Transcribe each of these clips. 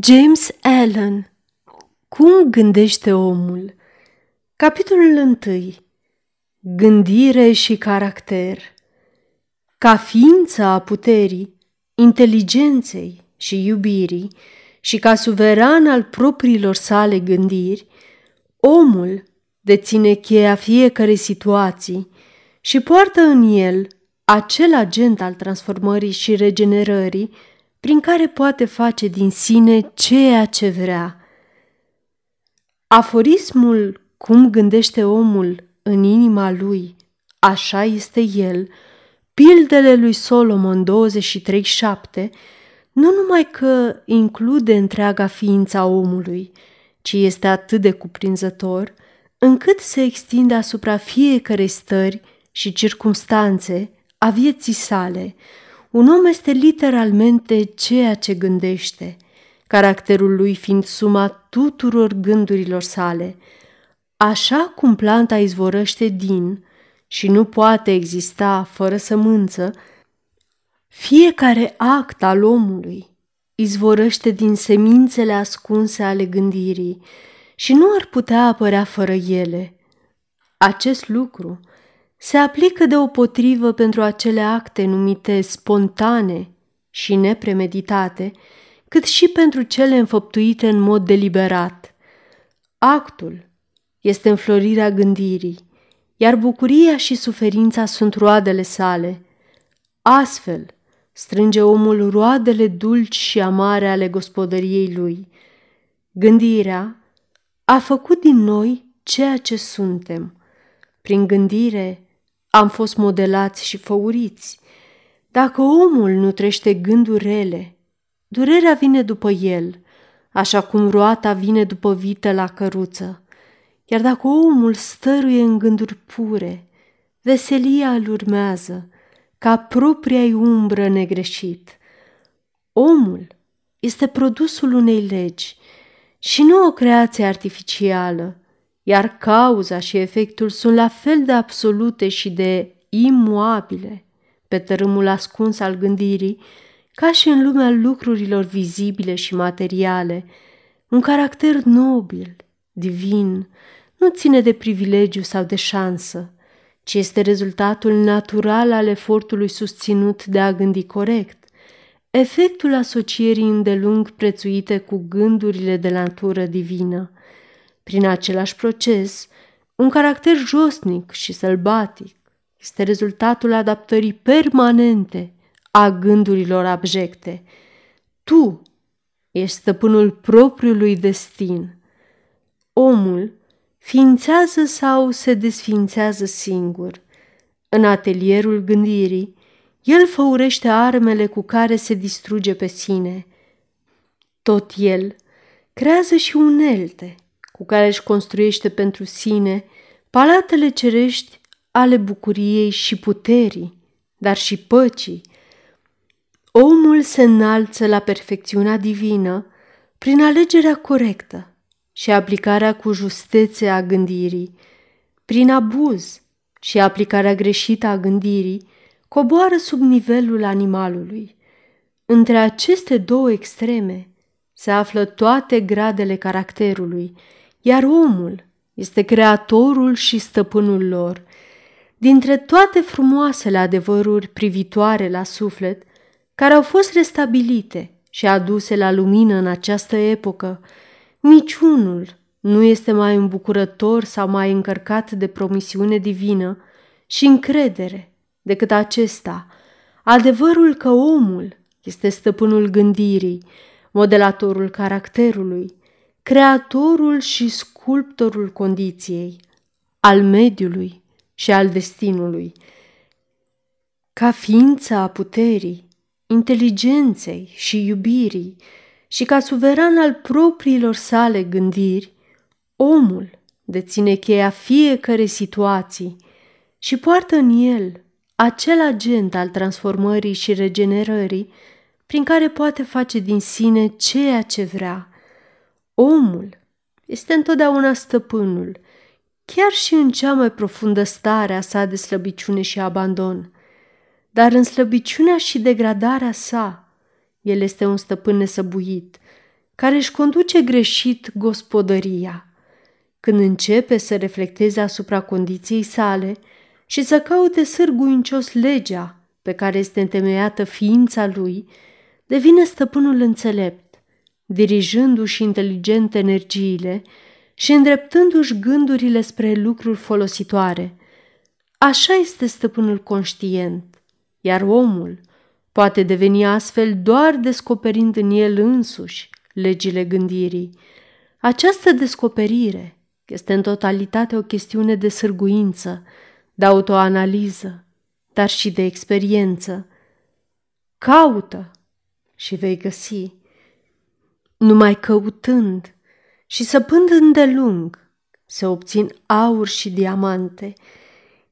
James Allen Cum gândește omul? Capitolul 1 Gândire și caracter Ca ființă a puterii, inteligenței și iubirii și ca suveran al propriilor sale gândiri, omul deține cheia fiecarei situații și poartă în el acel agent al transformării și regenerării prin care poate face din sine ceea ce vrea. Aforismul cum gândește omul în inima lui, așa este el, pildele lui Solomon 23.7, nu numai că include întreaga ființa omului, ci este atât de cuprinzător, încât se extinde asupra fiecărei stări și circumstanțe a vieții sale, un om este literalmente ceea ce gândește, caracterul lui fiind suma tuturor gândurilor sale. Așa cum planta izvorăște din și nu poate exista fără sămânță, fiecare act al omului izvorăște din semințele ascunse ale gândirii și nu ar putea apărea fără ele. Acest lucru – se aplică deopotrivă pentru acele acte numite spontane și nepremeditate, cât și pentru cele înfăptuite în mod deliberat. Actul este înflorirea gândirii, iar bucuria și suferința sunt roadele sale. Astfel, strânge omul roadele dulci și amare ale gospodăriei lui. Gândirea a făcut din noi ceea ce suntem. Prin gândire am fost modelați și făuriți. Dacă omul nu trește gânduri rele, durerea vine după el, așa cum roata vine după vită la căruță. Iar dacă omul stăruie în gânduri pure, veselia îl urmează, ca propria umbră negreșit. Omul este produsul unei legi și nu o creație artificială, iar cauza și efectul sunt la fel de absolute și de imuabile pe tărâmul ascuns al gândirii, ca și în lumea lucrurilor vizibile și materiale. Un caracter nobil, divin, nu ține de privilegiu sau de șansă, ci este rezultatul natural al efortului susținut de a gândi corect, efectul asocierii îndelung prețuite cu gândurile de natură divină. Prin același proces, un caracter josnic și sălbatic este rezultatul adaptării permanente a gândurilor abjecte. Tu ești stăpânul propriului destin. Omul ființează sau se desfințează singur. În atelierul gândirii, el făurește armele cu care se distruge pe sine. Tot el creează și unelte cu care își construiește pentru sine palatele cerești ale bucuriei și puterii, dar și păcii. Omul se înalță la perfecțiunea divină prin alegerea corectă și aplicarea cu justețe a gândirii, prin abuz și aplicarea greșită a gândirii, coboară sub nivelul animalului. Între aceste două extreme se află toate gradele caracterului, iar omul este creatorul și stăpânul lor. Dintre toate frumoasele adevăruri privitoare la suflet, care au fost restabilite și aduse la lumină în această epocă, niciunul nu este mai îmbucurător sau mai încărcat de promisiune divină și încredere decât acesta, adevărul că omul este stăpânul gândirii, modelatorul caracterului, creatorul și sculptorul condiției, al mediului și al destinului. Ca ființa a puterii, inteligenței și iubirii și ca suveran al propriilor sale gândiri, omul deține cheia fiecare situații și poartă în el acel agent al transformării și regenerării prin care poate face din sine ceea ce vrea – Omul este întotdeauna stăpânul, chiar și în cea mai profundă stare a sa de slăbiciune și abandon. Dar în slăbiciunea și degradarea sa, el este un stăpân nesăbuit, care își conduce greșit gospodăria. Când începe să reflecteze asupra condiției sale și să caute sârguincios legea pe care este întemeiată ființa lui, devine stăpânul înțelept, dirijându-și inteligent energiile și îndreptându-și gândurile spre lucruri folositoare. Așa este stăpânul conștient, iar omul poate deveni astfel doar descoperind în el însuși legile gândirii. Această descoperire este în totalitate o chestiune de sârguință, de autoanaliză, dar și de experiență. Caută și vei găsi. Numai căutând și săpând îndelung se obțin aur și diamante,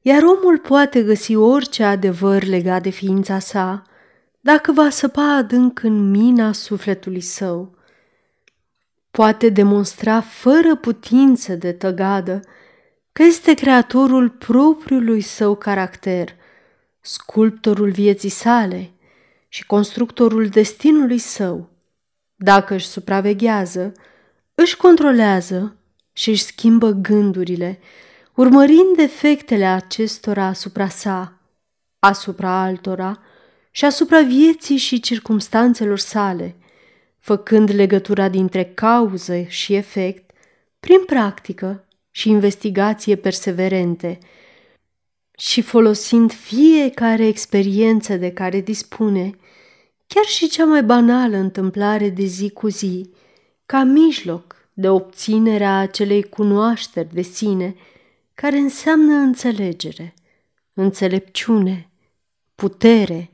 iar omul poate găsi orice adevăr legat de ființa sa dacă va săpa adânc în mina sufletului său. Poate demonstra fără putință de tăgadă că este creatorul propriului său caracter, sculptorul vieții sale și constructorul destinului său. Dacă își supraveghează, își controlează și își schimbă gândurile, urmărind efectele acestora asupra sa, asupra altora și asupra vieții și circumstanțelor sale, făcând legătura dintre cauză și efect prin practică și investigație perseverente și folosind fiecare experiență de care dispune, chiar și cea mai banală întâmplare de zi cu zi, ca mijloc de obținere a acelei cunoașteri de sine care înseamnă înțelegere, înțelepciune, putere.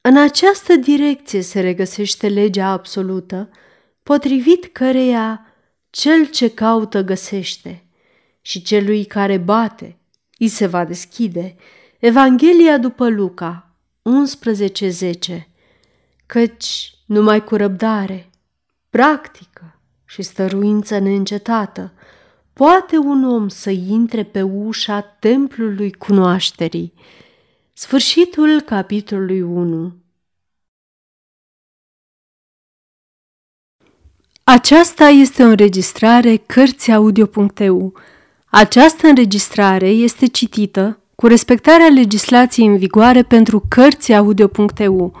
În această direcție se regăsește legea absolută, potrivit căreia cel ce caută găsește și celui care bate îi se va deschide. Evanghelia după Luca 11.10 Căci numai cu răbdare, practică și stăruință neîncetată poate un om să intre pe ușa templului cunoașterii. Sfârșitul capitolului 1 Aceasta este o înregistrare Cărțiaudio.eu. Această înregistrare este citită cu respectarea legislației în vigoare pentru Cărțiaudio.eu.